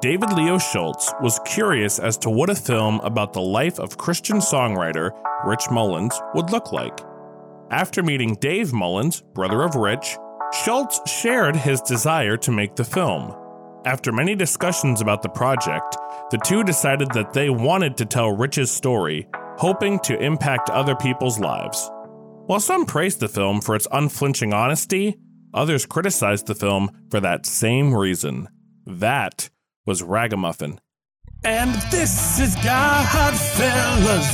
David Leo Schultz was curious as to what a film about the life of Christian songwriter Rich Mullins would look like. After meeting Dave Mullins, brother of Rich, Schultz shared his desire to make the film. After many discussions about the project, the two decided that they wanted to tell Rich's story, hoping to impact other people's lives. While some praised the film for its unflinching honesty, others criticized the film for that same reason. That was Ragamuffin. And this is Godfellas.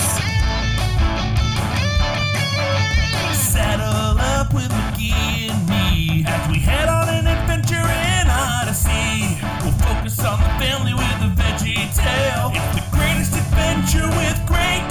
Saddle up with McGee and me as we head on an adventure in Odyssey. We'll focus on the family with a veggie tale. It's the greatest adventure with great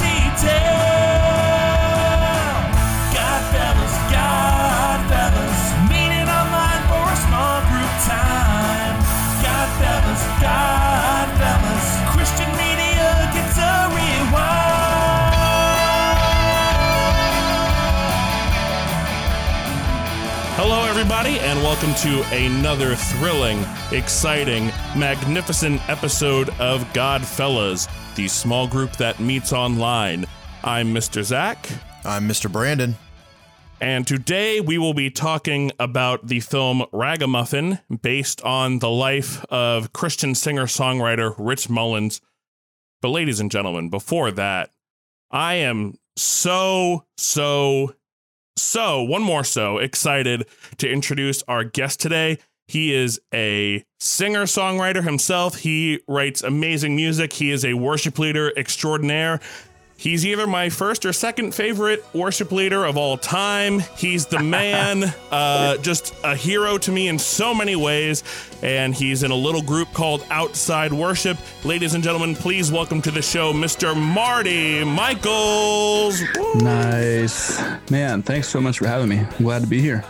everybody, and welcome to another thrilling, exciting, magnificent episode of Godfellas, the small group that meets online. I'm Mr. Zach. I'm Mr. Brandon. And today we will be talking about the film Ragamuffin, based on the life of Christian singer songwriter Rich Mullins. But, ladies and gentlemen, before that, I am so, so, so, one more so excited to introduce our guest today. He is a singer songwriter himself. He writes amazing music. He is a worship leader extraordinaire. He's either my first or second favorite worship leader of all time. He's the man, uh, just a hero to me in so many ways. And he's in a little group called Outside Worship. Ladies and gentlemen, please welcome to the show Mr. Marty Michaels. Woo! Nice. Man, thanks so much for having me. I'm glad to be here.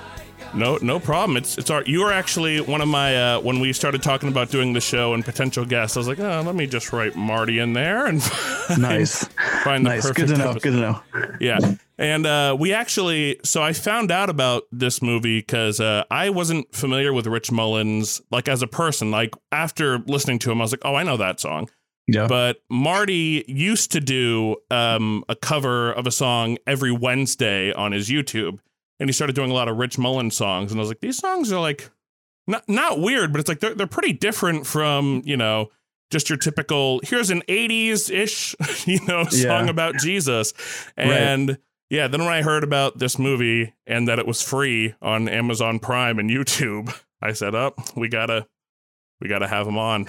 No, no problem. It's it's our. You were actually one of my uh, when we started talking about doing the show and potential guests. I was like, oh, let me just write Marty in there and Nice. find the nice. perfect Good to know. episode. Good to know. Yeah. And uh, we actually, so I found out about this movie because uh, I wasn't familiar with Rich Mullins, like as a person. Like after listening to him, I was like, oh, I know that song. Yeah. But Marty used to do um, a cover of a song every Wednesday on his YouTube. And he started doing a lot of Rich Mullins songs. And I was like, these songs are like, not, not weird, but it's like they're, they're pretty different from, you know, just your typical, here's an 80s ish, you know, song Yeah. about Jesus. And yeah, then when I heard about this movie and that it was free on Amazon Prime and YouTube, I said, "Up, we gotta, we gotta have him on."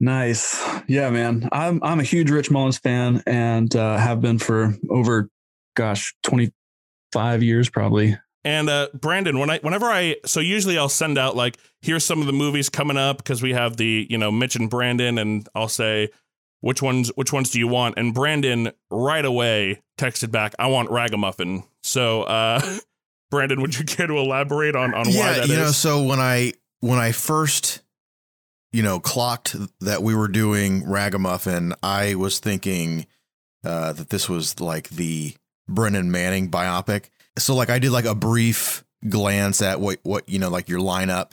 nice. Yeah, man. I'm I'm a huge Rich Mullins fan and uh, have been for over, gosh, 25 years probably. And uh, Brandon, when I, whenever I, so usually I'll send out like, here's some of the movies coming up because we have the, you know, Mitch and Brandon, and I'll say, which ones, which ones do you want? And Brandon right away texted back, I want Ragamuffin. So, uh, Brandon, would you care to elaborate on on why that is? yeah, you know, so when I when I first, you know, clocked that we were doing Ragamuffin, I was thinking uh, that this was like the Brennan Manning biopic. So like I did like a brief glance at what what you know like your lineup,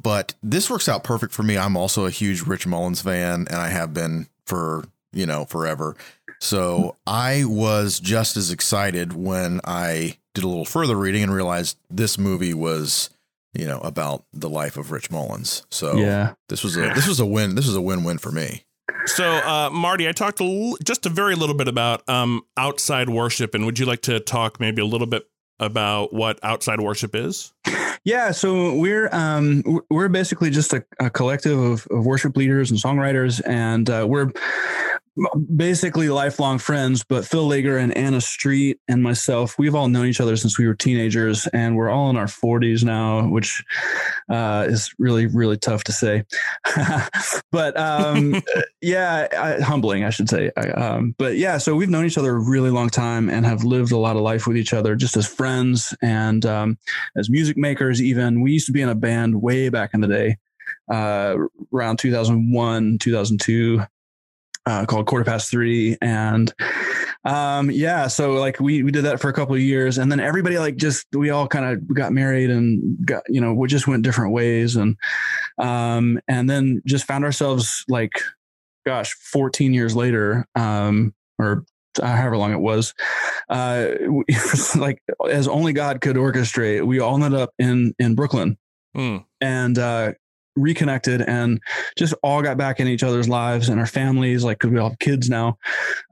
but this works out perfect for me. I'm also a huge Rich Mullins fan, and I have been for you know forever. So I was just as excited when I did a little further reading and realized this movie was, you know, about the life of Rich Mullins. So Yeah. this was a this was a win. This was a win win for me. So, uh, Marty, I talked a l- just a very little bit about um, outside worship, and would you like to talk maybe a little bit about what outside worship is? Yeah, so we're um we're basically just a, a collective of, of worship leaders and songwriters, and uh, we're basically lifelong friends. But Phil Lager and Anna Street and myself, we've all known each other since we were teenagers, and we're all in our forties now, which uh, is really really tough to say. but um, yeah, I, humbling, I should say. I, um, but yeah, so we've known each other a really long time and have lived a lot of life with each other, just as friends and um, as music makers. Even we used to be in a band way back in the day, uh, around 2001, 2002. Uh, called quarter past three. And Um, yeah, so like we we did that for a couple of years, and then everybody like just we all kind of got married and got you know we just went different ways, and um, and then just found ourselves like, gosh, 14 years later, um, or however long it was, uh, we, like as only God could orchestrate, we all ended up in in Brooklyn, Mm. and uh, reconnected and just all got back in each other's lives and our families like because we all have kids now.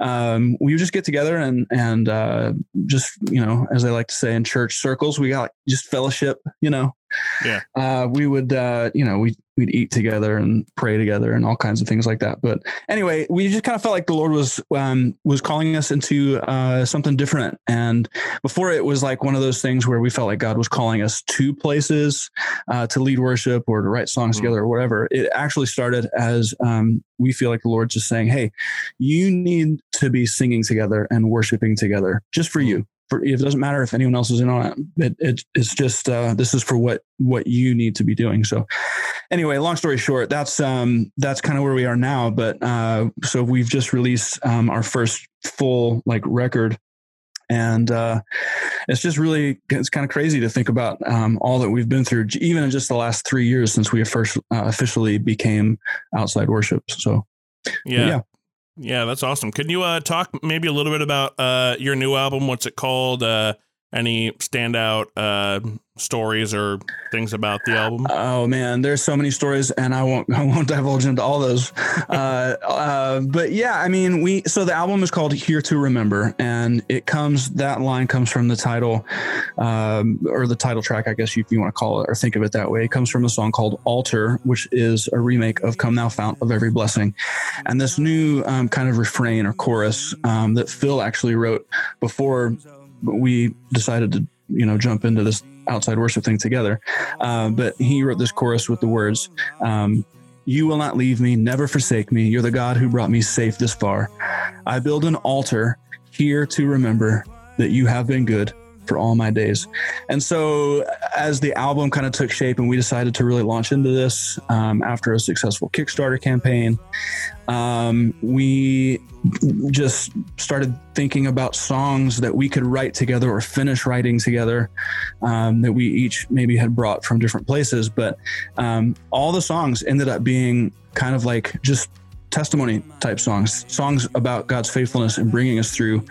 Um, we just get together and and uh, just you know as i like to say in church circles we got like, just fellowship you know Yeah. uh, we would uh, you know we we'd eat together and pray together and all kinds of things like that but anyway we just kind of felt like the lord was um, was calling us into uh, something different and before it was like one of those things where we felt like god was calling us to places uh, to lead worship or to write songs Mhm. together or whatever. It actually started as um, we feel like the Lord's just saying, "Hey, you need to be singing together and worshiping together, just for you. For it doesn't matter if anyone else is in on it. it, it it's just uh, this is for what what you need to be doing." So, anyway, long story short, that's um, that's kind of where we are now. But uh, so we've just released um, our first full like record and uh, it's just really it's kind of crazy to think about um, all that we've been through even in just the last three years since we first uh, officially became outside worship so Yeah. yeah. Yeah. that's awesome. Can you uh, talk maybe a little bit about uh, your new album? What's it called? Uh, any standout uh, stories or things about the album? oh man there's so many stories and i won't i won't divulge into all those. Uh, uh, but yeah i mean we so the album is called here to remember and it comes that line comes from the title um, or the title track i guess if you want to call it or think of it that way. It comes from a song called altar which is a remake of come thou fount of every blessing. And this new um, kind of refrain or chorus um, that phil actually wrote before we decided to you know jump into this outside worship thing together. Uh, but he wrote this chorus with the words um, you will not leave me never forsake me. You're the god who brought me safe this far. I build an altar here to remember that you have been good for all my days. And so as the album kind of took shape and we decided to really launch into this um, after a successful kickstarter campaign um, we just started thinking about songs that we could write together or finish writing together um, that we each maybe had brought from different places. But um, all the songs ended up being kind of like just testimony type songs, songs about God's faithfulness and bringing us through,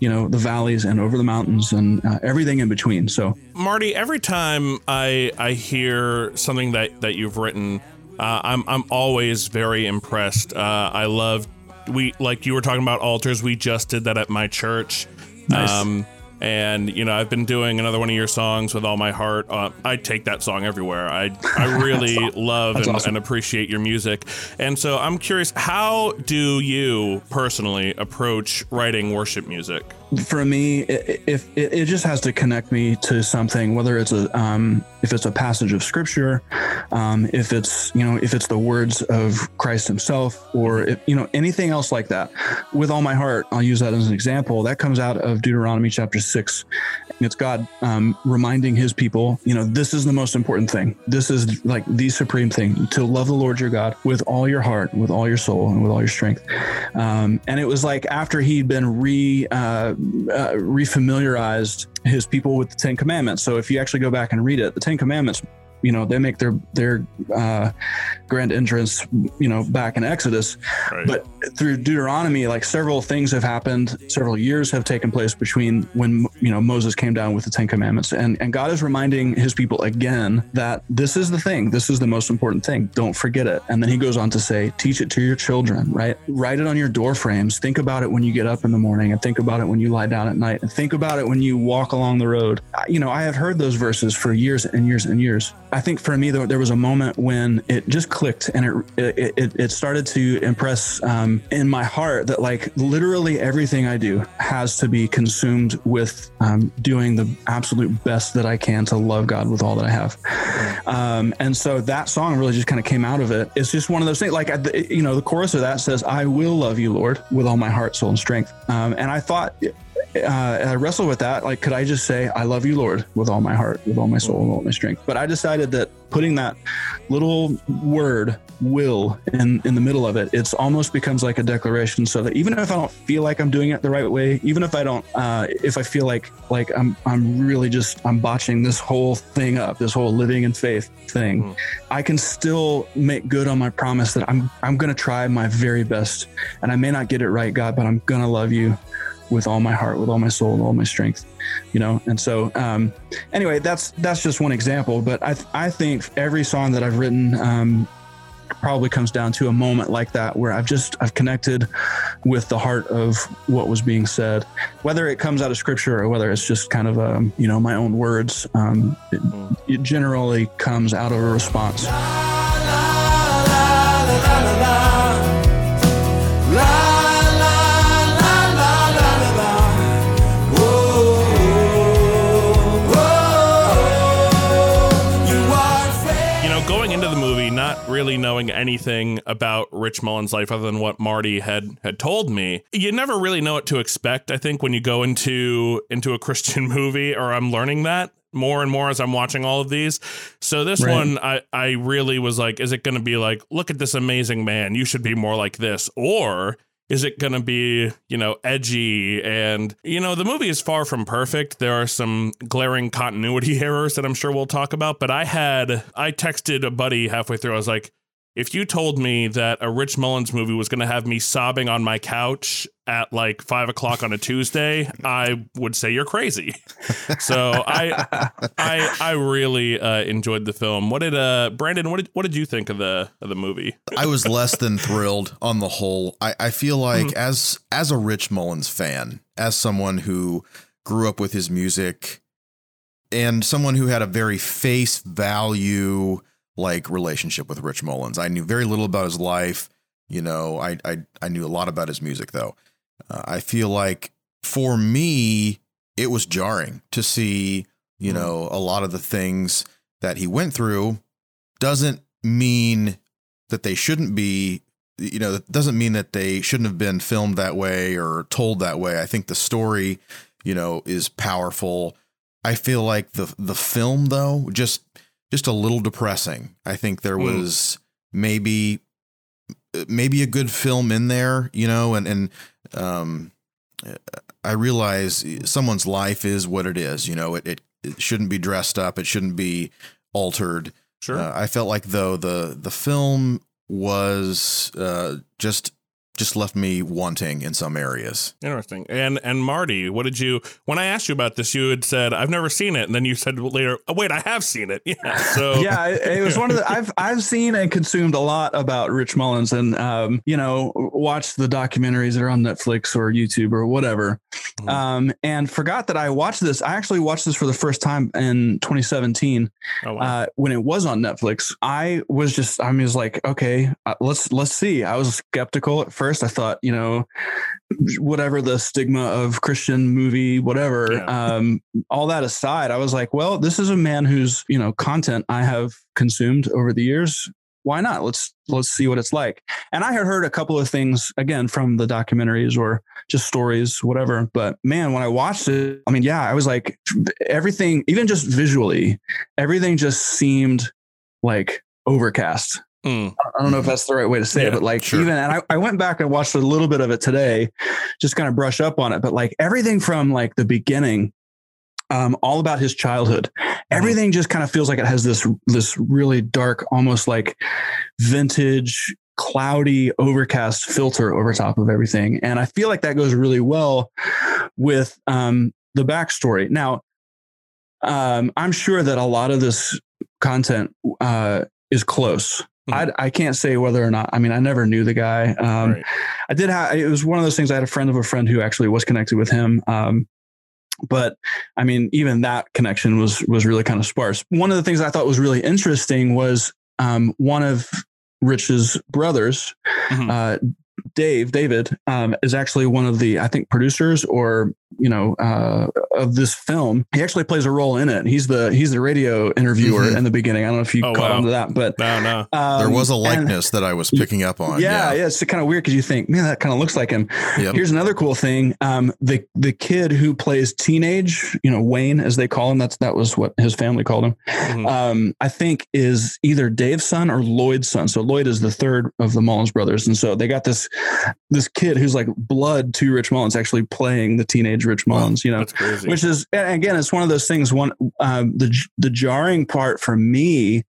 you know, the valleys and over the mountains and uh, everything in between. So Marty, every time I I hear something that that you've written, uh, I'm I'm always very impressed. Uh, I love we like you were talking about altars. We just did that at my church. Nice. Um, and you know, I've been doing another one of your songs with all my heart. Uh, I take that song everywhere. I I really love and, awesome. and appreciate your music. And so I'm curious, how do you personally approach writing worship music? for me, i- i- if it, it just has to connect me to something, whether it's a um, if it's a passage of scripture, um, if it's you know if it's the words of Christ Himself, or if, you know anything else like that. With all my heart, I'll use that as an example. That comes out of Deuteronomy chapter six. It's God um, reminding His people, you know, this is the most important thing. This is like the supreme thing to love the Lord your God with all your heart, with all your soul, and with all your strength. Um, and it was like after he'd been re uh, uh, refamiliarized his people with the Ten Commandments. So if you actually go back and read it, the Ten Commandments, you know, they make their their uh, grand entrance, you know, back in Exodus. Right. But through Deuteronomy, like several things have happened. Several years have taken place between when you know Moses came down with the Ten Commandments, and and God is reminding His people again that this is the thing. This is the most important thing. Don't forget it. And then He goes on to say, teach it to your children. Right, write it on your door frames. Think about it when you get up in the morning, and think about it when you lie down at night, and think about it when you walk along the road. I- You know, I have heard those verses for years and years and years. I think for me, though, there was a moment when it just clicked, and it it, it, started to impress um, in my heart that like literally everything I do has to be consumed with um, doing the absolute best that I can to love God with all that I have. Um, and so that song really just kind of came out of it. It's just one of those things. Like you know, the chorus of that says, "I will love you, Lord, with all my heart, soul, and strength." Um, and I thought. Uh, I wrestled with that. Like, could I just say, "I love you, Lord, with all my heart, with all my soul, and all my strength"? But I decided that putting that little word will in in the middle of it it's almost becomes like a declaration so that even if i don't feel like i'm doing it the right way even if i don't uh if i feel like like i'm i'm really just i'm botching this whole thing up this whole living in faith thing Mm. i can still make good on my promise that i'm i'm gonna try my very best and i may not get it right god but i'm gonna love you with all my heart with all my soul and all my strength you know and so um anyway that's that's just one example but i i think every song that i've written um probably comes down to a moment like that where i've just i've connected with the heart of what was being said whether it comes out of scripture or whether it's just kind of um you know my own words um it, it generally comes out of a response You really knowing anything about Rich Mullins' life other than what Marty had had told me, you never really know what to expect. I think when you go into into a Christian movie, or I'm learning that more and more as I'm watching all of these. So this Right. one, I I really was like, is it going to be like, look at this amazing man, you should be more like this, or is it going to be, you know, edgy? And, you know, the movie is far from perfect. There are some glaring continuity errors that I'm sure we'll talk about. But I had, I texted a buddy halfway through. I was like, if you told me that a Rich Mullins movie was going to have me sobbing on my couch at like five o'clock on a Tuesday, I would say you're crazy. So I, I, I really uh, enjoyed the film. What did, uh, Brandon? What did, what did you think of the of the movie? I was less than thrilled on the whole. I, I feel like as as a Rich Mullins fan, as someone who grew up with his music and someone who had a very face value like relationship with Rich Mullins. I knew very little about his life. You know, I I, I knew a lot about his music though. Uh, I feel like for me, it was jarring to see, you Mhm. know, a lot of the things that he went through doesn't mean that they shouldn't be you know that doesn't mean that they shouldn't have been filmed that way or told that way i think the story you know is powerful i feel like the the film though just just a little depressing i think there Mm. was maybe maybe a good film in there you know and and um i realize someone's life is what it is you know it it, it shouldn't be dressed up it shouldn't be altered Sure. uh, I felt like though the the film was uh, just just left me wanting in some areas. Interesting. And and Marty, what did you when I asked you about this, you had said I've never seen it, and then you said later, oh, wait, I have seen it. Yeah. So yeah, it, it was one of the I've I've seen and consumed a lot about Rich Mullins, and um, you know, watched the documentaries that are on Netflix or YouTube or whatever, Mhm. um, and forgot that I watched this. I actually watched this for the first time in 2017 Oh, wow. uh, when it was on Netflix. I was just I mean, was like, okay, uh, let's let's see. I was skeptical at first. I thought, you know, whatever the stigma of Christian movie, whatever, Yeah. um, all that aside, I was like, well, this is a man whose you know content I have consumed over the years. Why not? Let's let's see what it's like. And I had heard a couple of things again from the documentaries or just stories, whatever. But man, when I watched it, I mean, yeah, I was like, everything, even just visually, everything just seemed like overcast. Mm. I don't know if that's the right way to say Yeah, it, but like sure. even, and I, I went back and watched a little bit of it today, just kind of brush up on it. But like everything from like the beginning, um, all about his childhood, everything just kind of feels like it has this this really dark, almost like vintage, cloudy, overcast filter over top of everything. And I feel like that goes really well with um, the backstory. Now, um, I'm sure that a lot of this content uh, is close. Mhm. I, I can't say whether or not. I mean, I never knew the guy. Um, Right. I did have. It was one of those things. I had a friend of a friend who actually was connected with him. Um, but I mean, even that connection was was really kind of sparse. One of the things I thought was really interesting was um, one of Rich's brothers, Mhm. uh, Dave David, um, is actually one of the I think producers or you know, uh, of this film. He actually plays a role in it. He's the he's the radio interviewer Mhm. in the beginning. I don't know if you Oh, caught wow. on to that, but No, no. um, there was a and- likeness that I was picking up on. yeah, yeah, it's kind of weird because you think, man, that kind of looks like him. Yep. Here's another cool thing: um, the the kid who plays teenage, you know, Wayne, as they call him. That's that was what his family called him. Mhm. Um, I think is either Dave's son or Lloyd's son. So Lloyd is the third of the Mullins brothers, and so they got this this kid who's like blood to Rich Mullins, actually playing the teenage Rich. Mullins. You know, which is again it's one of those things one um, the the jarring part for me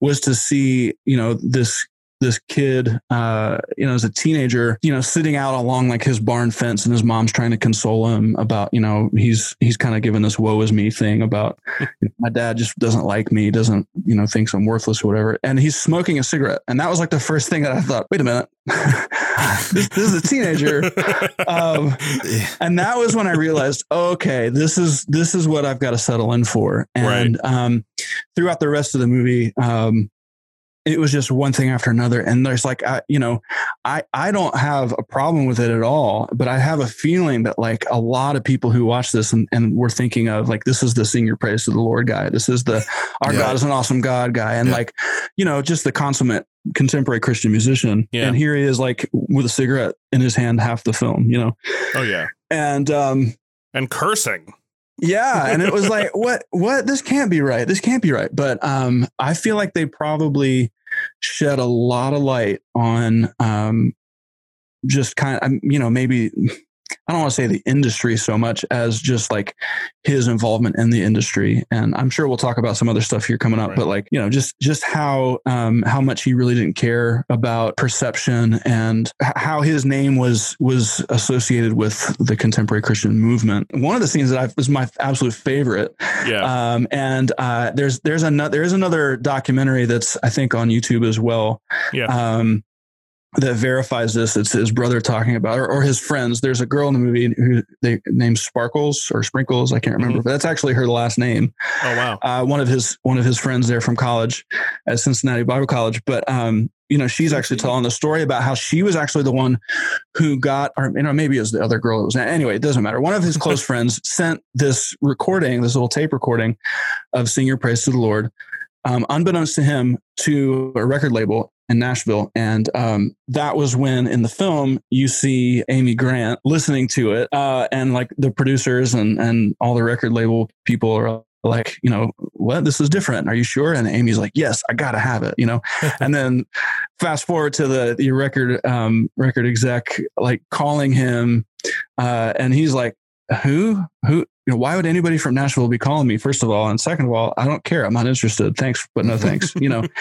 was to see you know this this kid uh you know as a teenager you know sitting out along like his barn fence and his mom's trying to console him about you know he's he's kind of given this woe is me thing about my dad just doesn't like me doesn't you know thinks i'm worthless or whatever. And he's smoking a cigarette. And that was like the first thing that i thought wait a minute. This, this is a teenager. Um, and that was when I realized, okay, this is this is what I've got to settle in for. And um, throughout the rest of the movie, um, it was just one thing after another. And there's like, I, you know, I I don't have a problem with it at all, but I have a feeling that like a lot of people who watch this and, and we're thinking of like this is the sing your praise to the Lord guy. This is the our Yeah. God is an awesome God guy, and Yeah. like you know, just the consummate contemporary Christian musician. Yeah. And here he is, like with a cigarette in his hand, half the film. You know oh yeah. and um And cursing. Yeah and it was like what what? This can't be right. This can't be right. But um i feel like they probably shed a lot of light on um just kind of you know maybe i don't want to say the industry so much as just like his involvement in the industry and i'm sure we'll talk about some other stuff here coming up Right. but like you know just just how um how much he really didn't care about perception and how his name was was associated with the contemporary christian movement one of the scenes that i was my absolute favorite Yeah. um, and uh, there's there's another there is another documentary that's I think on YouTube as well. Yeah. Um, that verifies this. It's his brother talking about, or, or his friends. There's a girl in the movie who they named Sparkles or Sprinkles. I can't remember, but that's actually her last name. oh wow. Uh, one of his one of his friends there from college at Cincinnati Bible College. But um, you know, she's actually telling the story about how she was actually the one who got, or you know, maybe it was the other girl. It was anyway. It doesn't matter. One of his close friends sent this recording, this little tape recording of "Sing Your Praise to the Lord," um, unbeknownst to him, to a record label in Nashville, and um, that was when in the film you see Amy Grant listening to it, uh, and like the producers and and all the record label people are like, you know, what? This is different. Are you sure? And Amy's like, yes, I gotta have it, you know. and then fast forward to the the record um, record exec like calling him, uh, and he's like, who who you know why would anybody from nashville be calling me first of all? And second of all i don't care. I'm not interested. Thanks but no thanks you know?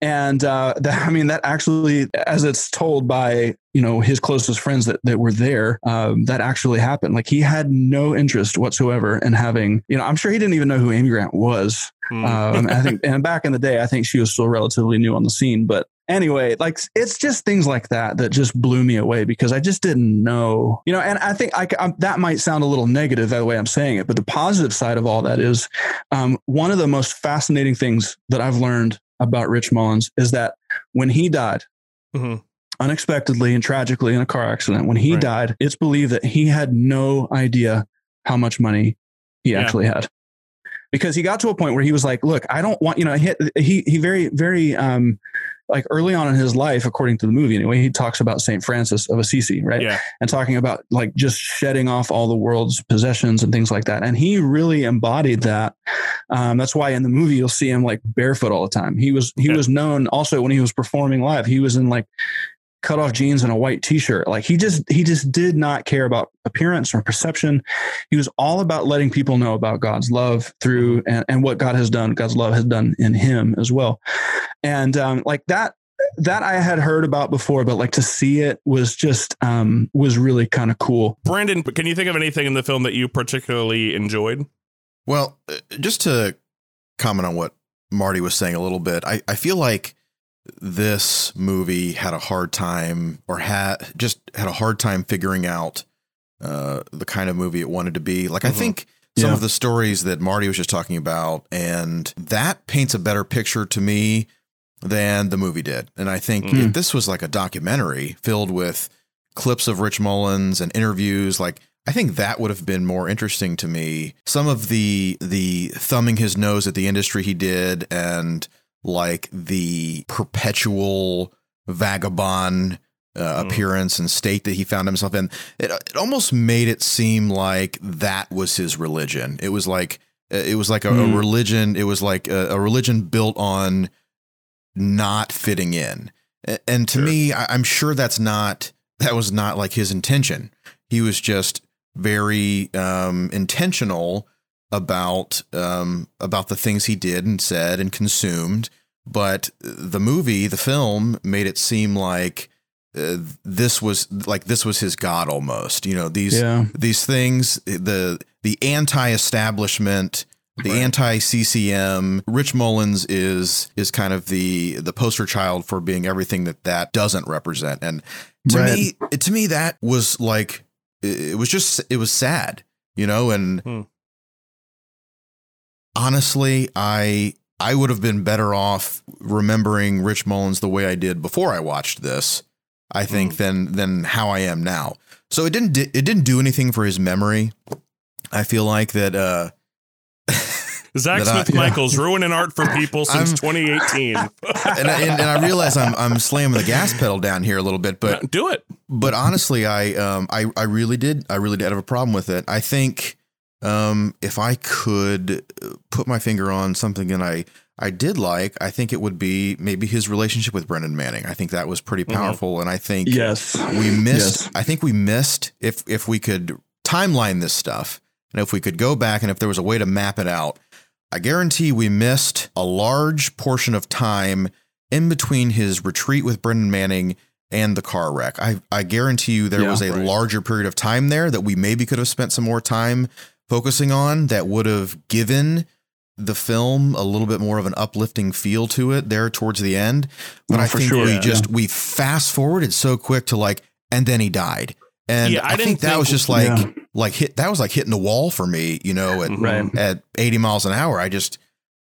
And uh that, i mean that actually as it's told by you know his closest friends that, that were there um, that actually happened. Like he had no interest whatsoever in having you know i'm sure he didn't even know who amy grant was. Hmm. um, I think, and back in the day, I think she was still relatively new on the scene. But anyway, like it's just things like that that just blew me away because I just didn't know, you know. And I think I, I that might sound a little negative the way I'm saying it, but the positive side of all that is um, one of the most fascinating things that I've learned about Rich Mullins is that when he died. Mhm. Unexpectedly and tragically in a car accident, when he Right. died, it's believed that he had no idea how much money he Yeah. actually had because he got to a point where he was like, "Look, I don't want you know." He he, he very very um like early on in his life, according to the movie anyway, he talks about Saint Francis of Assisi, right? Yeah. And talking about like just shedding off all the world's possessions and things like that. And he really embodied that. Um, that's why in the movie you'll see him like barefoot all the time. He was he Yeah. was known also when he was performing live. He was in like cut off jeans and a white t-shirt. Like he just he just did not care about appearance or perception. He was all about letting people know about God's love through and, and what God has done, God's love has done in him as well. And um, like that that I had heard about before, but like to see it was just um was really kind of cool. Brandon, can you think of anything in the film that you particularly enjoyed? Well, uh, just to comment on what Marty was saying a little bit, I, I feel like this movie had a hard time or had just had a hard time figuring out uh, the kind of movie it wanted to be. Like, I Mhm. think some Yeah. of the stories that Marty was just talking about, and that paints a better picture to me than the movie did. And I think Mm. if this was like a documentary filled with clips of Rich Mullins and interviews, like, I think that would have been more interesting to me. Some of the the thumbing his nose at the industry he did, and like the perpetual vagabond uh, Mm. appearance and state that he found himself in. It, it almost made it seem like that was his religion. It was like uh, it was like a, a Mm. religion. It was like a, a religion built on not fitting in. And to Sure. me, I, I'm sure that's not that was not like his intention. He was just very um, intentional about um, about the things he did and said and consumed. But the movie, the film, made it seem like uh, this was like this was his god almost. You know these Yeah. these things the the anti-establishment the Right. anti-CCM Rich Mullins is is kind of the the poster child for being everything that that doesn't represent and to Right. me to me that was like it it was just it was sad you know and Hmm. Honestly I I would have been better off remembering Rich Mullins the way I did before I watched this I think than than how I am now so it didn't di- it didn't do anything for his memory I feel like that uh Zach That I- Smith Michaels ruining art for people since I'm- 2018. and I, and, and I realize I'm I'm slamming the gas pedal down here a little bit but Do it. but honestly, I um I I really did I really did have a problem with it. I think um if I could uh, put my finger on something that I I did like, I think it would be maybe his relationship with Brennan Manning. I think that was pretty Mhm. powerful, and I think Yes. we missed. Yes. I think we missed if if we could timeline this stuff, and if we could go back, and if there was a way to map it out, I guarantee we missed a large portion of time in between his retreat with Brennan Manning and the car wreck. I I guarantee you there Yeah, was a right. larger period of time there that we maybe could have spent some more time focusing on that would have given the film a little bit more of an uplifting feel to it there towards the end. But Oh, I for think sure, we yeah. just we fast forwarded so quick to like, and then he died. And Yeah, I I, think that think- was just like Yeah. like hit that was like hitting the wall for me, you know, at Mhm. Right. at 80 miles an hour. I just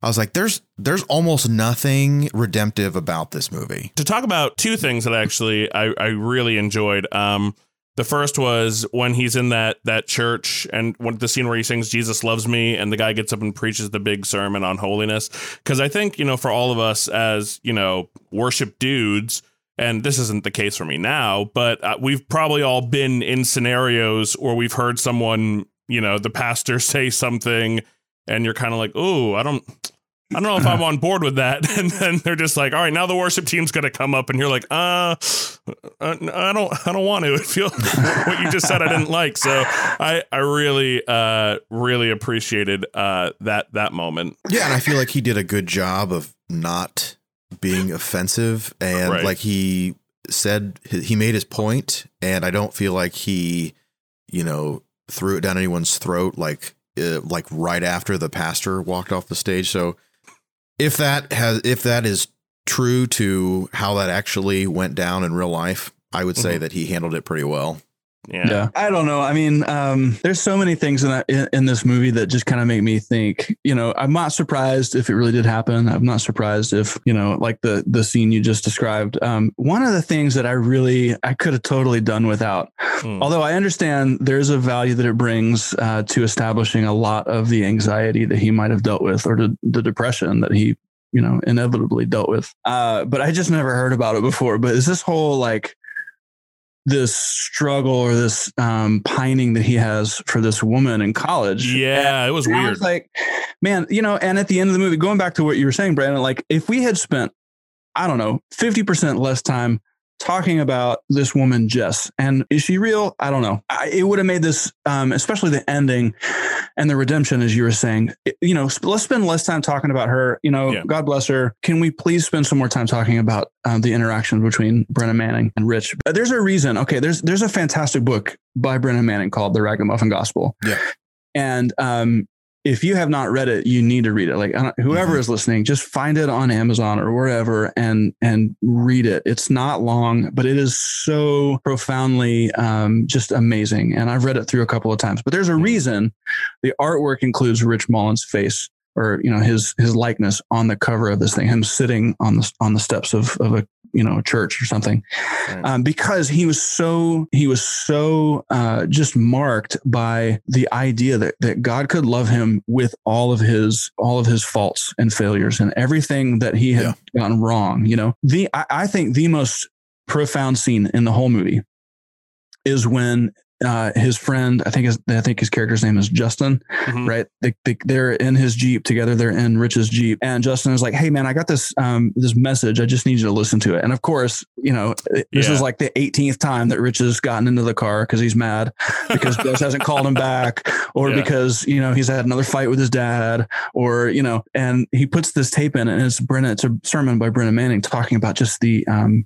I was like, there's there's almost nothing redemptive about this movie. to talk about two things that actually I, I really enjoyed. Um, the first was when he's in that that church and when the scene where he sings "Jesus loves me" and the guy gets up and preaches the big sermon on holiness. Because I think you know, for all of us as you know, worship dudes. And this isn't the case for me now, but uh, we've probably all been in scenarios where we've heard someone, you know, the pastor say something, and you're kind of like, "Oh, I don't, I don't know if I'm on board with that. And then they're just like, all right, now the worship team's going to come up, and you're like, uh, uh, I don't, I don't want to. It feels what you just said I didn't like. So I, I really, uh, really appreciated uh that that moment. Yeah, and I feel like he did a good job of not being offensive and Right. like he said he made his point and I don't feel like he you know threw it down anyone's throat like uh, like right after the pastor walked off the stage. So if that has if that is true to how that actually went down in real life, I would say Mhm. that he handled it pretty well. Yeah. Yeah. I don't know. I mean, um, there's so many things in that in, in this movie that just kind of make me think. You know, I'm not surprised if it really did happen. I'm not surprised if you know, like the the scene you just described. Um, one of the things that I really I could have totally done without. Mm. Although I understand there's a value that it brings uh, to establishing a lot of the anxiety that he might have dealt with, or the, the depression that he you know inevitably dealt with. Uh, but I just never heard about it before. But is this whole like this struggle or this um, pining that he has for this woman in college? Yeah, it was weird. was like, man, you know, and at the end of the movie, going back to what you were saying, Brandon, like if we had spent, I don't know, 50% less time talking about this woman, Jess, and is she real? I don't know. I, it would have made this, um, especially the ending and the redemption, as you were saying, it- you know, sp- let's spend less time talking about her. You know, Yeah. God bless her. Can we please spend some more time talking about um, the interaction between Brennan Manning and Rich? Uh, There's a reason. Okay, there's there's a fantastic book by Brennan Manning called The Ragamuffin Gospel. Yeah. And um, if you have not read it, you need to read it. Like whoever Mhm. is listening, just find it on Amazon or wherever and and read it. It's not long, but it is so profoundly um, just amazing. And I've read it through a couple of times. But there's a reason the artwork includes Rich Mullins' face or you know his his likeness on the cover of this thing him sitting on the on the steps of of a you know a church or something Right. um, because he was so he was so uh, just marked by the idea that that God could love him with all of his all of his faults and failures and everything that he had gotten wrong. You know, the I, I think the most profound scene in the whole movie is when uh, his friend, I think his, I think his character's name is Justin, Mhm. right? They, they, they're in his Jeep together. They're in Rich's Jeep. And Justin is like, Hey man, I got this, um, this message. I just need you to listen to it. And of course, you know, this Yeah. is like the 18th time that Rich has gotten into the car because he's mad because Gus hasn't called him back or Yeah. because, you know, he's had another fight with his dad or, you know, and he puts this tape in and it's Brennan, it's a sermon by Brennan Manning talking about just the, um,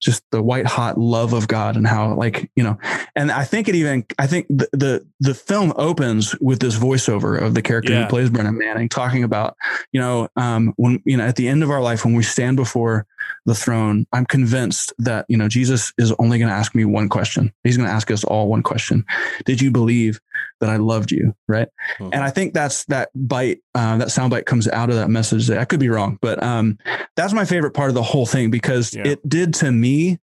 just the white hot love of God and how like you know and I think it even I think the the, the film opens with this voiceover of the character Yeah. who plays Brennan Manning talking about you know um when you know at the end of our life when we stand before the throne I'm convinced that you know Jesus is only going to ask me one question he's going to ask us all one question did you believe that I loved you right Mhm. and I think that's that bite uh, that sound bite comes out of that message That I could be wrong but um that's my favorite part of the whole thing because Yeah. it did to me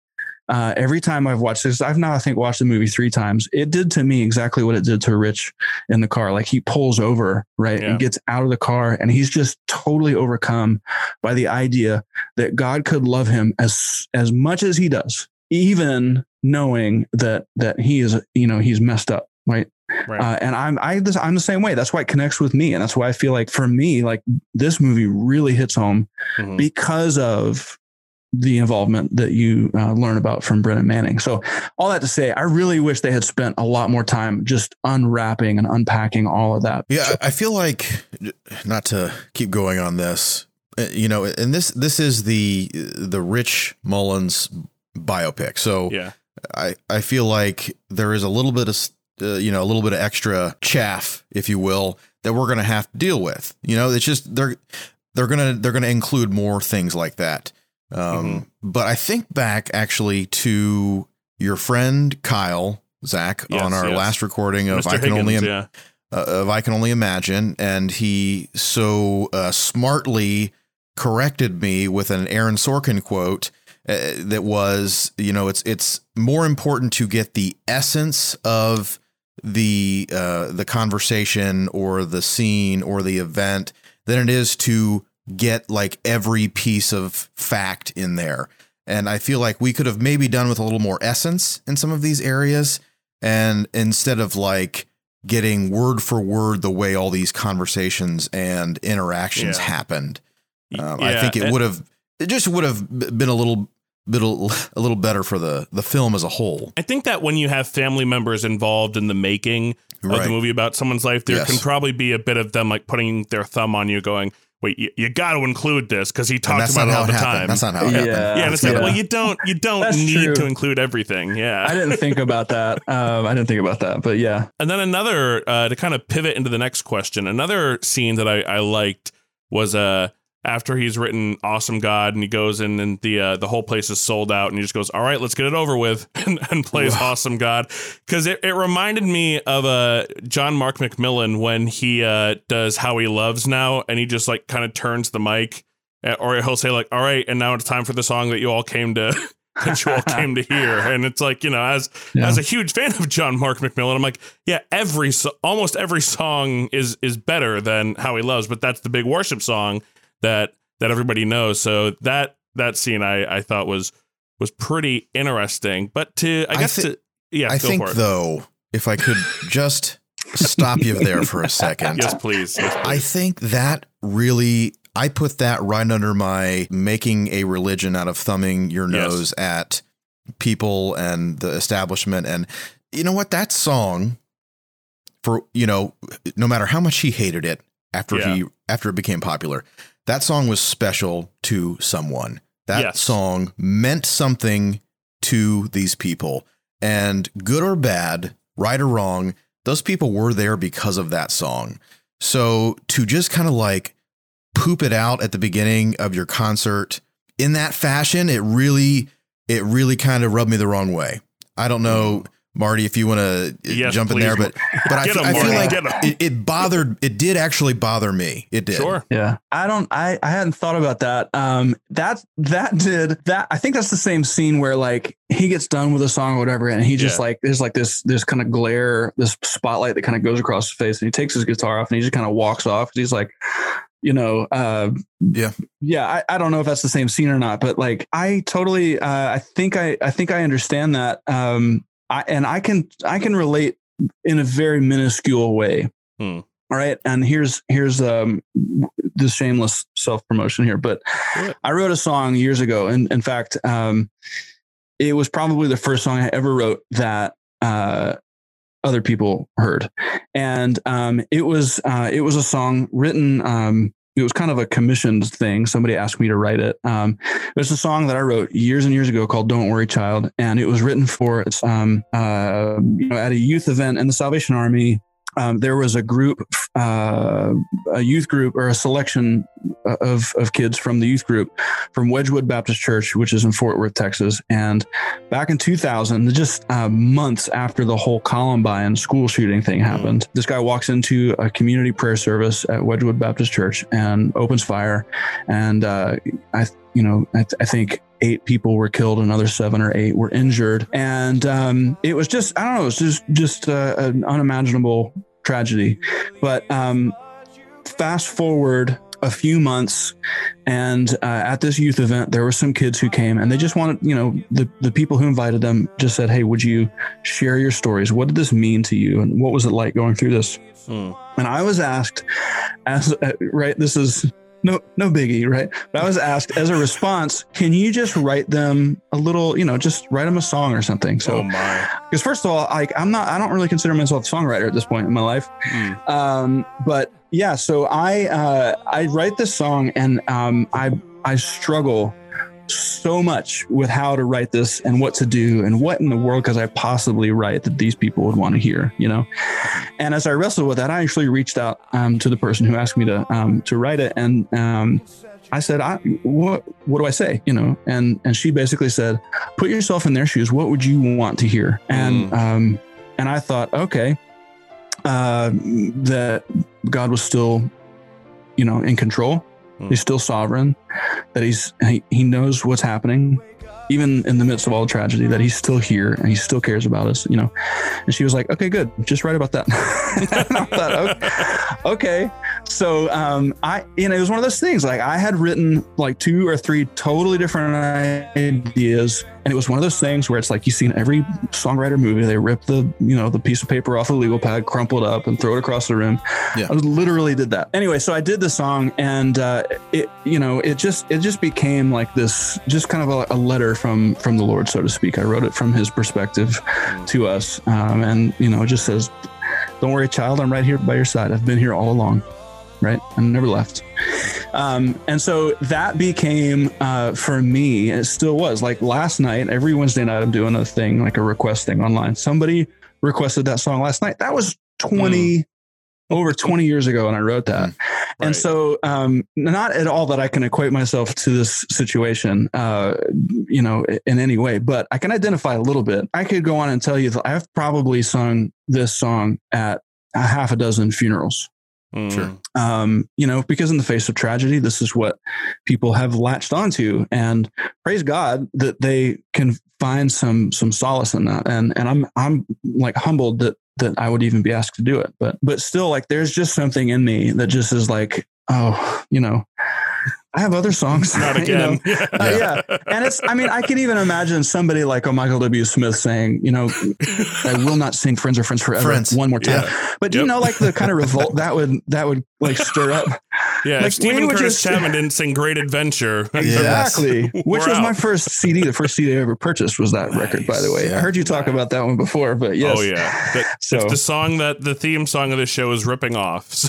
uh, every time I've watched this, I've now I think watched the movie three times. It did to me exactly what it did to Rich in the car. Like he pulls over, right, Yeah. and gets out of the car, and he's just totally overcome by the idea that God could love him as as much as he does, even knowing that that he is, you know, he's messed up, right? Right. Uh, and I'm I this- I'm the same way. That's why it connects with me, and that's why I feel like for me, like this movie really hits home Mhm. because of the involvement that you uh, learn about from Brennan Manning. So, all that to say, I really wish they had spent a lot more time just unwrapping and unpacking all of that. Yeah, I I feel like not to keep going on this, uh, you know, and this this is the the Rich Mullins biopic. So yeah. I I feel like there is a little bit of uh, you know a little bit of extra chaff, if you will, that we're gonna have to deal with. You know, it's just they're they're gonna they're gonna include more things like that. Um, But I think back actually to your friend Kyle Zach Yes, on our yes. last recording of Mr. I can only Im- yeah. uh, of I Can Only Imagine, and he so uh, smartly corrected me with an Aaron Sorkin quote uh, that was, you know, it's it's more important to get the essence of the uh, the conversation or the scene or the event than it is to get like every piece of fact in there. And I feel like we could have maybe done with a little more essence in some of these areas, and instead of like getting word for word the way all these conversations and interactions Yeah. happened. Um, Yeah, I think it would have it just would have been a little bit a little better for the the film as a whole. I think that when you have family members involved in the making of the movie about someone's life, there Yes. can probably be a bit of them like putting their thumb on you, going, "Wait, you, you got to include this because he And talks about it all it the happened. time." That's not how it Yeah. happened. yeah, and it's like, Yeah. well, you don't you don't need true. to include everything. Yeah, I didn't think about that. Um, I didn't think about that, but yeah. And then another uh, to kind of pivot into the next question. Another scene that I, I liked was uh after he's written "Awesome God" and he goes in and the uh, the whole place is sold out and he just goes, "All right, let's get it over with," and, and plays "Awesome God" because it, it reminded me of uh John Mark McMillan when he uh does "How He Loves" now and he just like kind of turns the mic uh, or he'll say like, "All right, and now it's time for the song that you all came to." that you all came to hear and it's like you know as Yeah. as a huge fan of John Mark McMillan, I'm like, yeah, every so- almost every song is is better than How He Loves, but that's the big worship song that that everybody knows. So that that scene I I thought was was pretty interesting. But to I I guess to yeah, I go think for it. though, if I could just stop you there for a second. yes, please. Yes, I think that really I put that right under my making a religion out of thumbing your Yes. nose at people and the establishment and you know what that song for you know no matter how much he hated it after Yeah. he after it became popular that song was special to someone that Yes. song meant something to these people and good or bad right or wrong those people were there because of that song so to just kind of like poop it out at the beginning of your concert in that fashion, it really, it really kind of rubbed me the wrong way. I don't know mm-hmm. Marty, if you want to Yes, jump in please. there, but but I, him, I feel like it, it bothered. It did actually bother me. It did. Sure. Yeah. I don't I I hadn't thought about that. Um that that did that I think that's the same scene where like he gets done with a song or whatever and he just Yeah. like there's like this this kind of glare, this spotlight that kind of goes across his face and he takes his guitar off and he just kind of walks off. He's like you know, uh, Yeah. yeah. I, I don't know if that's the same scene or not, but like, I totally, uh, I think I, I think I understand that. Um, I, and I can, I can relate in a very minuscule way. Hmm. All right. And here's, here's, um, the shameless self promotion here, but it. I wrote a song years ago. And in fact, um, it was probably the first song I ever wrote that, uh, other people heard. And, um, it was, uh, it was a song written, um, it was kind of a commissioned thing. Somebody asked me to write it. Um, it was a song that I wrote years and years ago called "Don't Worry, Child," and it was written for um, uh, you know at a youth event in the Salvation Army. Um, there was a group, uh, a youth group, or a selection of of kids from the youth group from Wedgwood Baptist Church, which is in Fort Worth, Texas. And back in 2000, just uh, months after the whole Columbine school shooting thing happened, this guy walks into a community prayer service at Wedgwood Baptist Church and opens fire. And uh, I, you know, I, th- I think eight people were killed, another seven or eight were injured, and um, it was just I don't know, it was just just uh, an unimaginable tragedy. But um, fast forward a few months and uh, at this youth event there were some kids who came and they just wanted you know the, the people who invited them just said hey would you share your stories? What did this mean to you and what was it like going through this? Hmm. and i was asked as uh, right this is no no biggie right? But i was asked as a response can you just write them a little you know just write them a song or something? So oh because first of all like i'm not i don't really consider myself a songwriter at this point in my life. Hmm. um, but yeah, so I uh, I write this song and um, I I struggle so much with how to write this and what to do and what in the world could I possibly write that these people would want to hear, you know. And as I wrestled with that, I actually reached out um, to the person who asked me to um, to write it, and um, I said, I, "What what do I say?" You know, and and she basically said, "Put yourself in their shoes. What would you want to hear?" And um, and I thought, okay, uh, that God was still, you know, in control. Hmm. He's still sovereign. That he's he, he knows what's happening, even in the midst of all the tragedy. That he's still here and he still cares about us. You know. And she was like, "Okay, good. Just write about that." thought, okay. okay. So um, I, you know, it was one of those things. Like I had written like two or three totally different ideas, and it was one of those things where it's like you see in every songwriter movie, they rip the you know the piece of paper off the legal pad, crumple it up, and throw it across the room. Yeah. I literally did that. Anyway, so I did the song, and uh, it you know it just it just became like this, just kind of a, a letter from from the Lord, so to speak. I wrote it from His perspective to us, um, and you know it just says, "Don't worry, child, I'm right here by your side. I've been here all along." Right, I never left. Um, and so that became uh, for me, it still was like last night, every Wednesday night, I'm doing a thing like a request thing online. Somebody requested that song last night. That was 20 over 20 years ago, and I wrote that. Right. And so, um, not at all that I can equate myself to this situation, uh, you know, in any way, but I can identify a little bit. I could go on and tell you that I've probably sung this song at a half a dozen funerals Sure. um, you know, because in the face of tragedy, this is what people have latched onto, and praise God that they can find some some solace in that. And and I'm I'm like humbled that that I would even be asked to do it, but but still, like there's just something in me that just is like, oh, you know, I have other songs, Not you know? again. Uh, yeah. And it's, I mean, I can even imagine somebody like a Michael W. Smith saying, you know, I will not sing Friends are Friends Forever Friends. one more time. But do you know, like the kind of revolt that would, that would like stir up? Yeah, Like, Stephen we would Curtis just- Chapman didn't sing "Great Adventure." Exactly. Which We're was my first CD. The first CD I ever purchased was that record, by the way. I heard you talk about that one before, but yes. Oh yeah, That- So- it's the song that the theme song of the show is ripping off.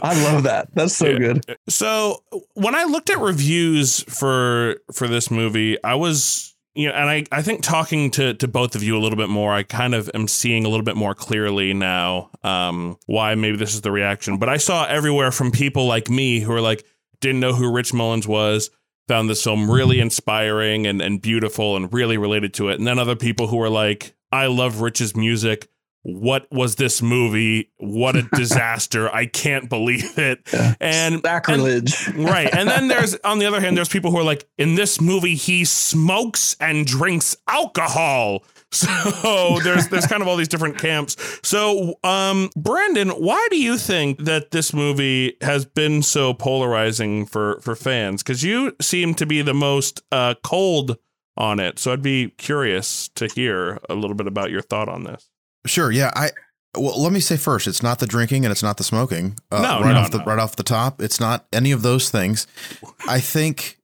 I love that. That's so Yeah. good. So when I looked at reviews for for this movie, I was you know, and I, I think talking to, to both of you a little bit more, I kind of am seeing a little bit more clearly now um, why maybe this is the reaction. But I saw everywhere from people like me who are like didn't know who Rich Mullins was, found this film really inspiring and, and beautiful and really related to it. And then other people who were like, I love Rich's music. What was this movie? What a disaster. I can't believe it. Yeah. And Sacrilege. and- right. And then there's on the other hand, there's people who are like, in this movie, he smokes and drinks alcohol. So there's there's kind of all these different camps. So um Brandon, why do you think that this movie has been so polarizing for for fans? Because you seem to be the most uh cold on it. So I'd be curious to hear a little bit about your thought on this. Sure. Yeah. I well, let me say first, it's not the drinking and it's not the smoking. Uh, No, right no, off the no. right off the top, it's not any of those things. I think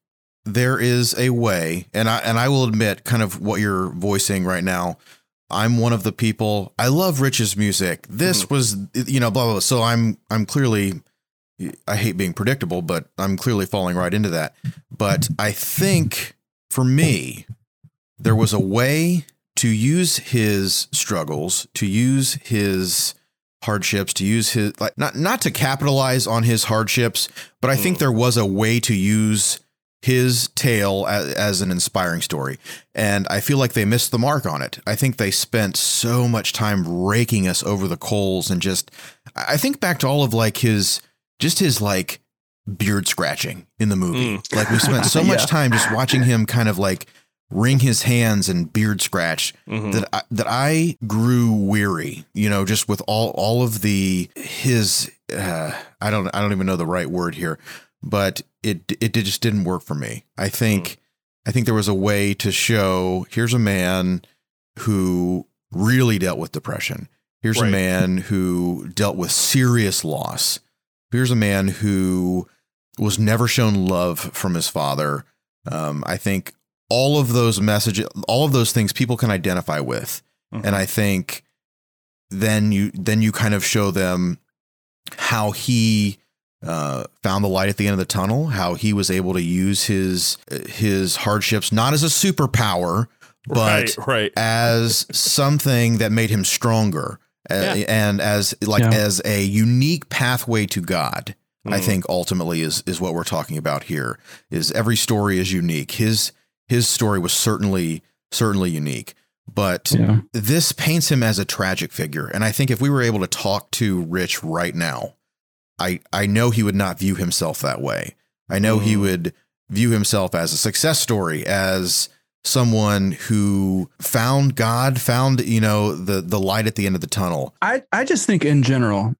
there is a way, and I and I will admit, kind of what you're voicing right now. I'm one of the people. I love Rich's music. This was, you know, blah blah. blah. So I'm I'm clearly. I hate being predictable, but I'm clearly falling right into that. But I think for me, there was a way to use his struggles, to use his hardships, to use his like not not to capitalize on his hardships, but I think mm. there was a way to use his tale as, as an inspiring story. And I feel like they missed the mark on it. I think they spent so much time raking us over the coals and just I think back to all of like his just his like beard scratching in the movie. Mm. Like we spent so much Yeah. time just watching him kind of like wring his hands and beard scratch Mhm. that I, that I grew weary, you know, just with all all of the his uh, I don't I don't even know the right word here, but it it just didn't work for me. I think I think there was a way to show here's a man who really dealt with depression. Here's Right. a man who dealt with serious loss. Here's a man who was never shown love from his father. Um, I think all of those messages, all of those things people can identify with. And I think then you then you kind of show them how he uh, found the light at the end of the tunnel, how he was able to use his his hardships not as a superpower, but right, right. as something that made him stronger, uh, Yeah. and as like Yeah. as a unique pathway to God. I Mhm. think ultimately is is what we're talking about here. Is every story is unique. His his story was certainly certainly unique, but Yeah. this paints him as a tragic figure. And I think if we were able to talk to Rich right now, I I know he would not view himself that way. I know he Mm. would view himself as a success story, as someone who found God, found, you know, the the light at the end of the tunnel. I, I just think in general,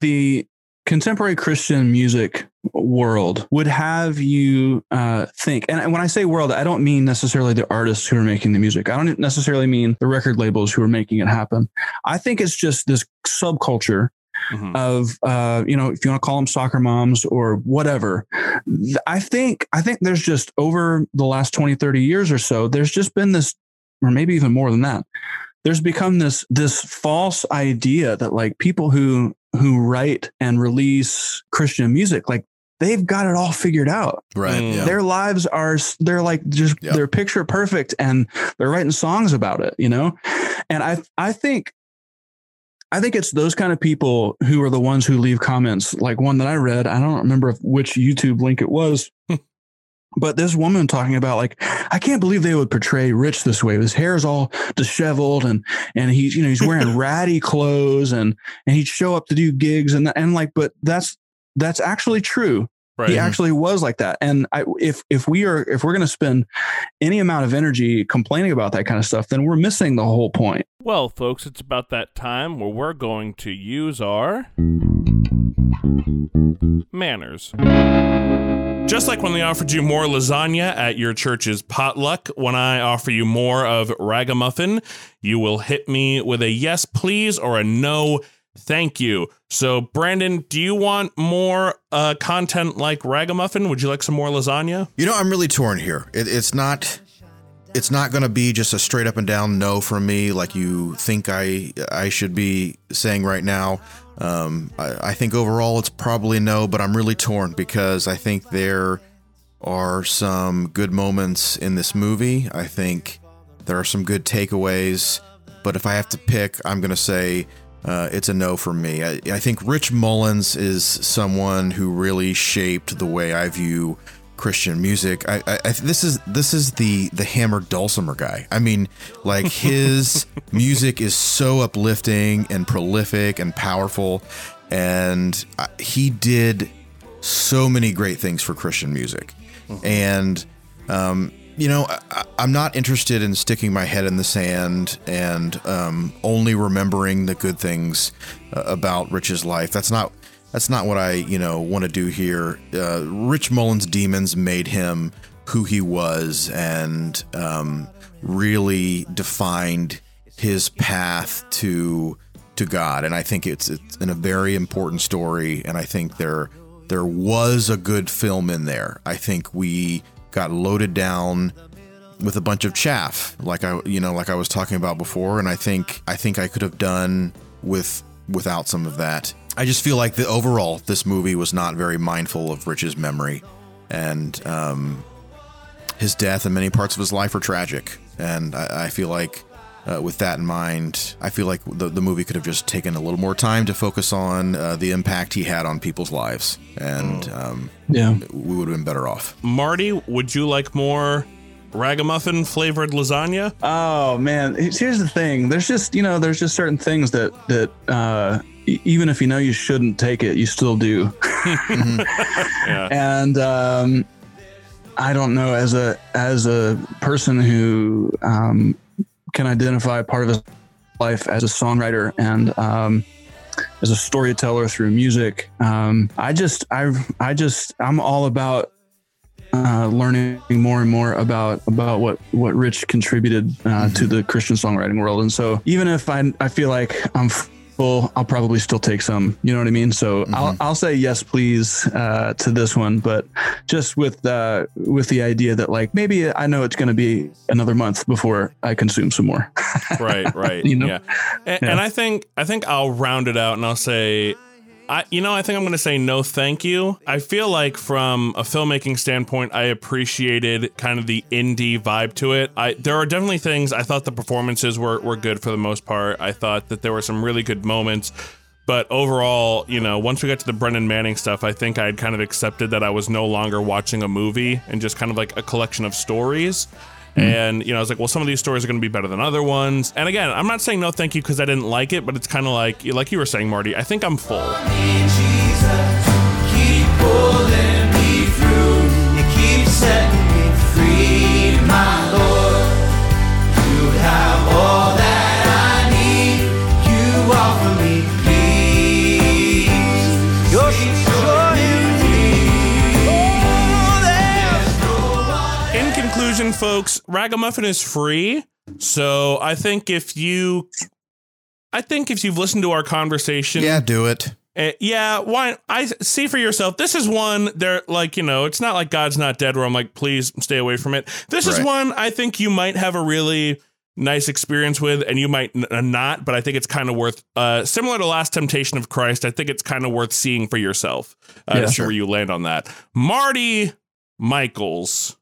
the contemporary Christian music world would have you uh, think, and when I say world, I don't mean necessarily the artists who are making the music. I don't necessarily mean the record labels who are making it happen. I think it's just this subculture Mhm. of uh, you know if you want to call them soccer moms or whatever i think i think there's just over the last 20 30 years or so there's just been this or maybe even more than that there's become this this false idea that like people who who write and release christian music like they've got it all figured out Right. Mm. Yeah. their lives are they're like just Yeah. they're picture perfect and they're writing songs about it you know and i i think i think it's those kind of people who are the ones who leave comments like one that i read i don't remember which youtube link it was but this woman talking about like i can't believe they would portray rich this way his hair is all disheveled and and he's you know he's wearing ratty clothes and and he'd show up to do gigs and and like but that's that's actually true Right. he actually was like that and I, if if we are if we're going to spend any amount of energy complaining about that kind of stuff then we're missing the whole point Well, folks, it's about that time where we're going to use our manners. Just like when they offered you more lasagna at your church's potluck, when I offer you more of ragamuffin, you will hit me with a yes, please, or a no, thank you. So, Brandon, do you want more uh, content like ragamuffin? Would you like some more lasagna? You know, I'm really torn here. It, it's not. It's not going to be just a straight up and down no from me, like you think I I should be saying right now. Um, I, I think overall it's probably no, but I'm really torn because I think there are some good moments in this movie. I think there are some good takeaways, but if I have to pick, I'm going to say uh, it's a no for me. I, I think Rich Mullins is someone who really shaped the way I view Christian music. I, I, I this is this is the the hammer dulcimer guy. I mean, like his music is so uplifting and prolific and powerful, and uh, he did so many great things for Christian music, and um, you know, I, I'm not interested in sticking my head in the sand and um, only remembering the good things uh, about Rich's life. That's not that's not what I you know want to do here. Uh, Rich Mullins' demons made him who he was and um, really defined his path to to God. And I think it's it's in a very important story. And I think there there was a good film in there. I think we got loaded down with a bunch of chaff, like I you know like I was talking about before. And I think I think I could have done with without some of that. I just feel like the overall this movie was not very mindful of Rich's memory, and um, his death and many parts of his life are tragic. And I, I feel like uh, with that in mind, I feel like the, the movie could have just taken a little more time to focus on uh, the impact he had on people's lives, and um, Yeah. we would have been better off. Marty, would you like more ragamuffin flavored lasagna? Oh man, here's the thing. There's just you know, there's just certain things that that uh, even if you know you shouldn't take it, you still do. Yeah. and um, I don't know as a as a person who um, can identify part of his life as a songwriter and um, as a storyteller through music. Um, I just I I just I'm all about uh, learning more and more about about what what Rich contributed uh, to the Christian songwriting world. And so even if I I feel like I'm I'll probably still take some. You know what I mean? So I'll I'll say yes, please, uh, to this one, but just with uh, with the idea that like maybe I know it's going to be another month before I consume some more. right, right. You know? Yeah. And, Yeah. and I think I think I'll round it out and I'll say I you know, I think I'm going to say no thank you. I feel like from a filmmaking standpoint, I appreciated kind of the indie vibe to it. I there are definitely things I thought the performances were were good for the most part. I thought that there were some really good moments. But overall, you know, once we got to the Brennan Manning stuff, I think I had kind of accepted that I was no longer watching a movie and just kind of like a collection of stories. Mm-hmm. And, you know, I was like, well, some of these stories are going to be better than other ones. And again, I'm not saying no thank you because I didn't like it, but it's kind of like, like you were saying, Marty, I think I'm full. Jesus, conclusion, folks, Ragamuffin is free. So I think if you, I think if you've listened to our conversation, Yeah, do it. Uh, yeah, why? I see for yourself. This is one. They're like you know, it's not like God's not dead. Where I'm like, please stay away from it. This is one I think you might have a really nice experience with, and you might n- not. But I think it's kind of worth. Uh, similar to Last Temptation of Christ, I think it's kind of worth seeing for yourself. Uh, Yeah, sure. where you land on that. Marty Michaels,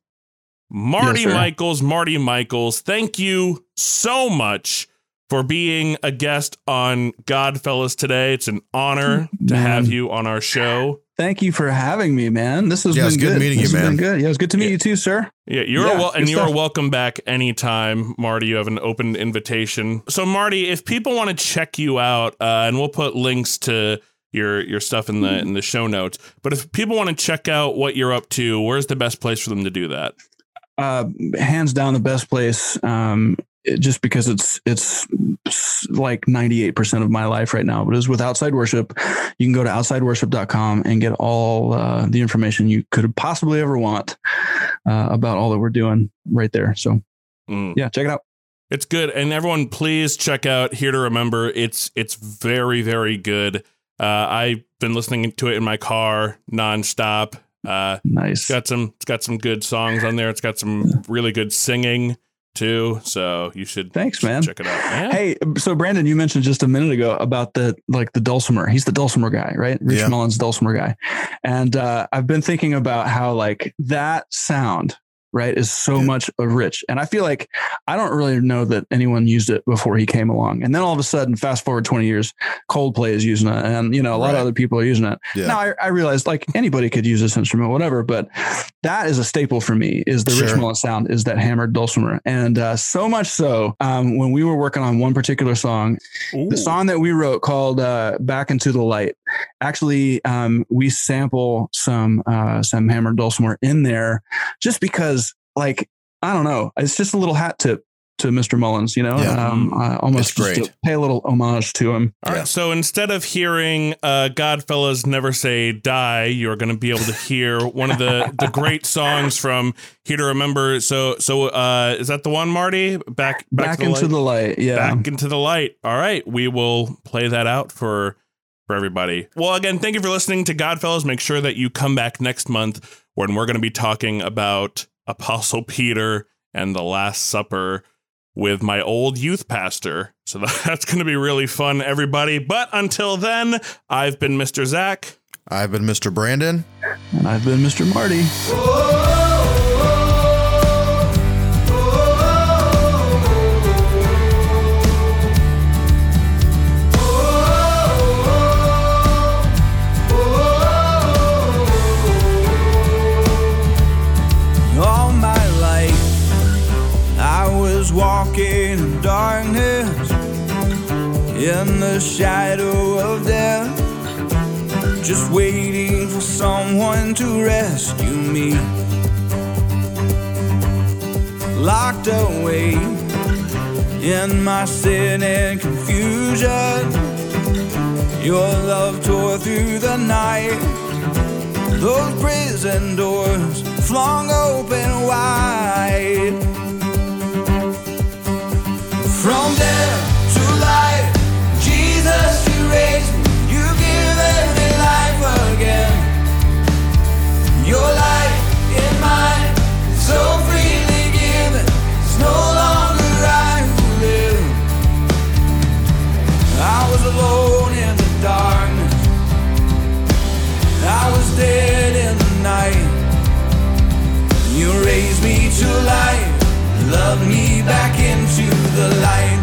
Marty Yes. Michaels, Marty Michaels. Thank you so much. For being a guest on Godfellas today. It's an honor to Man. have you on our show. Thank you for having me, man. This has Yeah, been it's good good. meeting you, This has man. Been good. Yeah, it was good to meet Yeah. you too, sir. Yeah, you're Yeah, wel- and you're welcome back anytime, Marty. You have an open invitation. So, Marty, if people want to check you out, uh, and we'll put links to your your stuff in the in the show notes. But if people want to check out what you're up to, where's the best place for them to do that? Uh, hands down the best place. Um, just because it's it's like 98% of my life right now but it's with outside worship you can go to outsideworship.com and get all uh, the information you could possibly ever want uh, about all that we're doing right there so Mm. yeah check it out It's good, and everyone, please check out Here to Remember. It's it's very very good. Uh, I've been listening to it in my car nonstop. Uh, nice It's got some it's got some good songs on there. It's got some really good singing too. So you should Thanks, man. Check it out. Yeah. Hey, so Brandon, you mentioned just a minute ago about the like the dulcimer. He's the dulcimer guy, right? Rich Yeah. Mullins dulcimer guy. And uh, I've been thinking about how like that sound, right, is so much of rich. And I feel like I don't really know that anyone used it before he came along. And then all of a sudden, fast forward 20 years, Coldplay is using it. And, you know, a lot Right. of other people are using it. Yeah. Now I, I realized like anybody could use this instrument, whatever, but that is a staple for me is the Rich Sure. Mullen sound is that hammered dulcimer. And uh, so much so um, when we were working on one particular song, Ooh. the song that we wrote called uh, "Back into the Light." Actually, um, we sample some uh, some hammered dulcimer in there, just because, like, I don't know, it's just a little hat tip to Mr. Mullins, you know, Yeah. um, uh, almost It's just great. pay a little homage to him. All right. Yeah. So instead of hearing uh, "Godfellas Never Say Die," you're going to be able to hear one of the the great songs from Here to Remember. So so uh, is that the one, Marty? Back Back, to the into light? the light, yeah. back into the light. All right, we will play that out for for everybody. Well, again, thank you for listening to Godfellas. Make sure that you come back next month when we're going to be talking about Apostle Peter and the Last Supper with my old youth pastor. So that's going to be really fun, everybody. But until then, I've been Mr. Zach. I've been Mr. Brandon. And I've been Mr. Marty. All walking in darkness, in the shadow of death, just waiting for someone to rescue me. Locked away in my sin and confusion, your love tore through the night. Those prison doors flung open wide. From death to life, Jesus, you raised me. You life again. Your in mine, so freely given. It's no longer I who live. I was alone in the darkness. I was dead in the night. You raised me to life, loved me back into the light.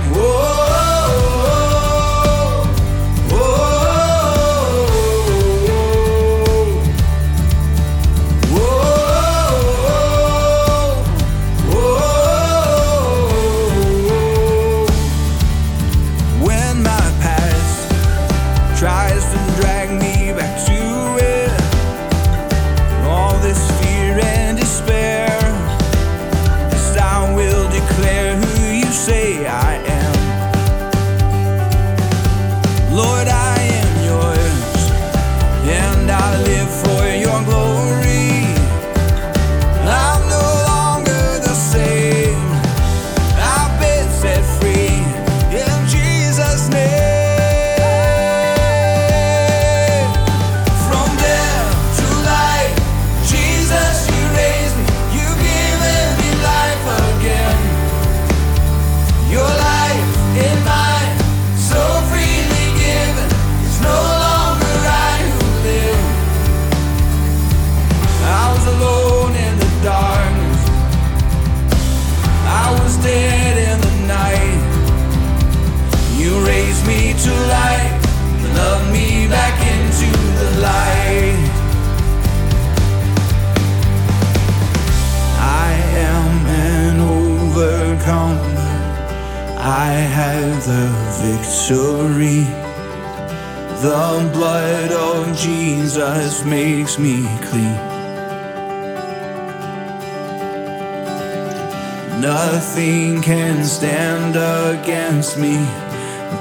Victory. The blood of Jesus makes me clean. Nothing can stand against me.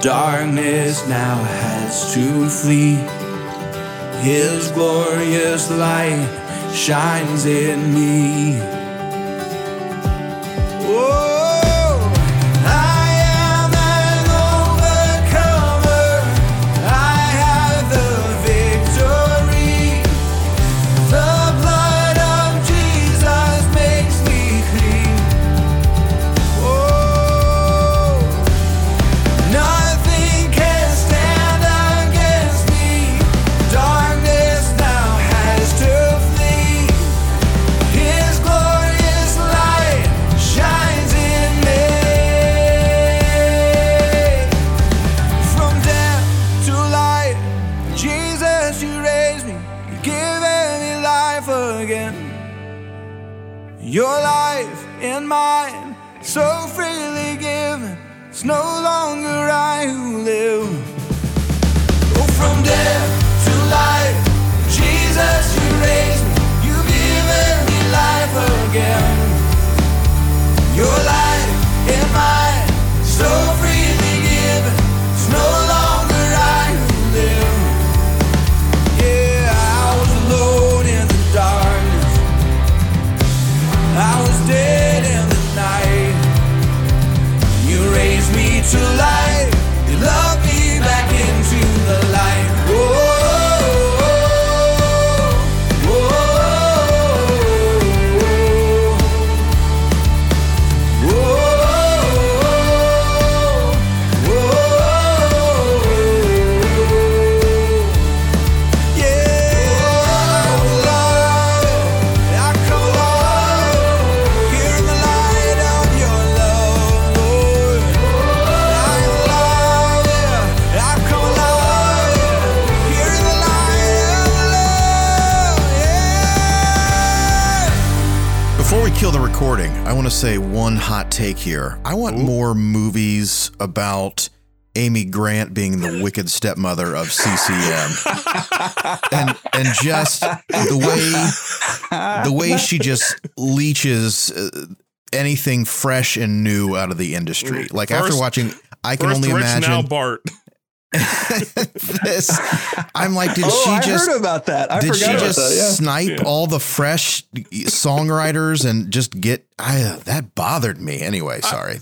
Darkness now has to flee. His glorious light shines in me. Here. I want more movies about Amy Grant being the wicked stepmother of CCM. and and just the way the way she just leeches uh, anything fresh and new out of the industry. Like after watching I can First only Rich, imagine now Bart. this. I'm like, did oh, she I just heard about that. I did she just that. Yeah. snipe all the fresh songwriters and just get I that bothered me anyway sorry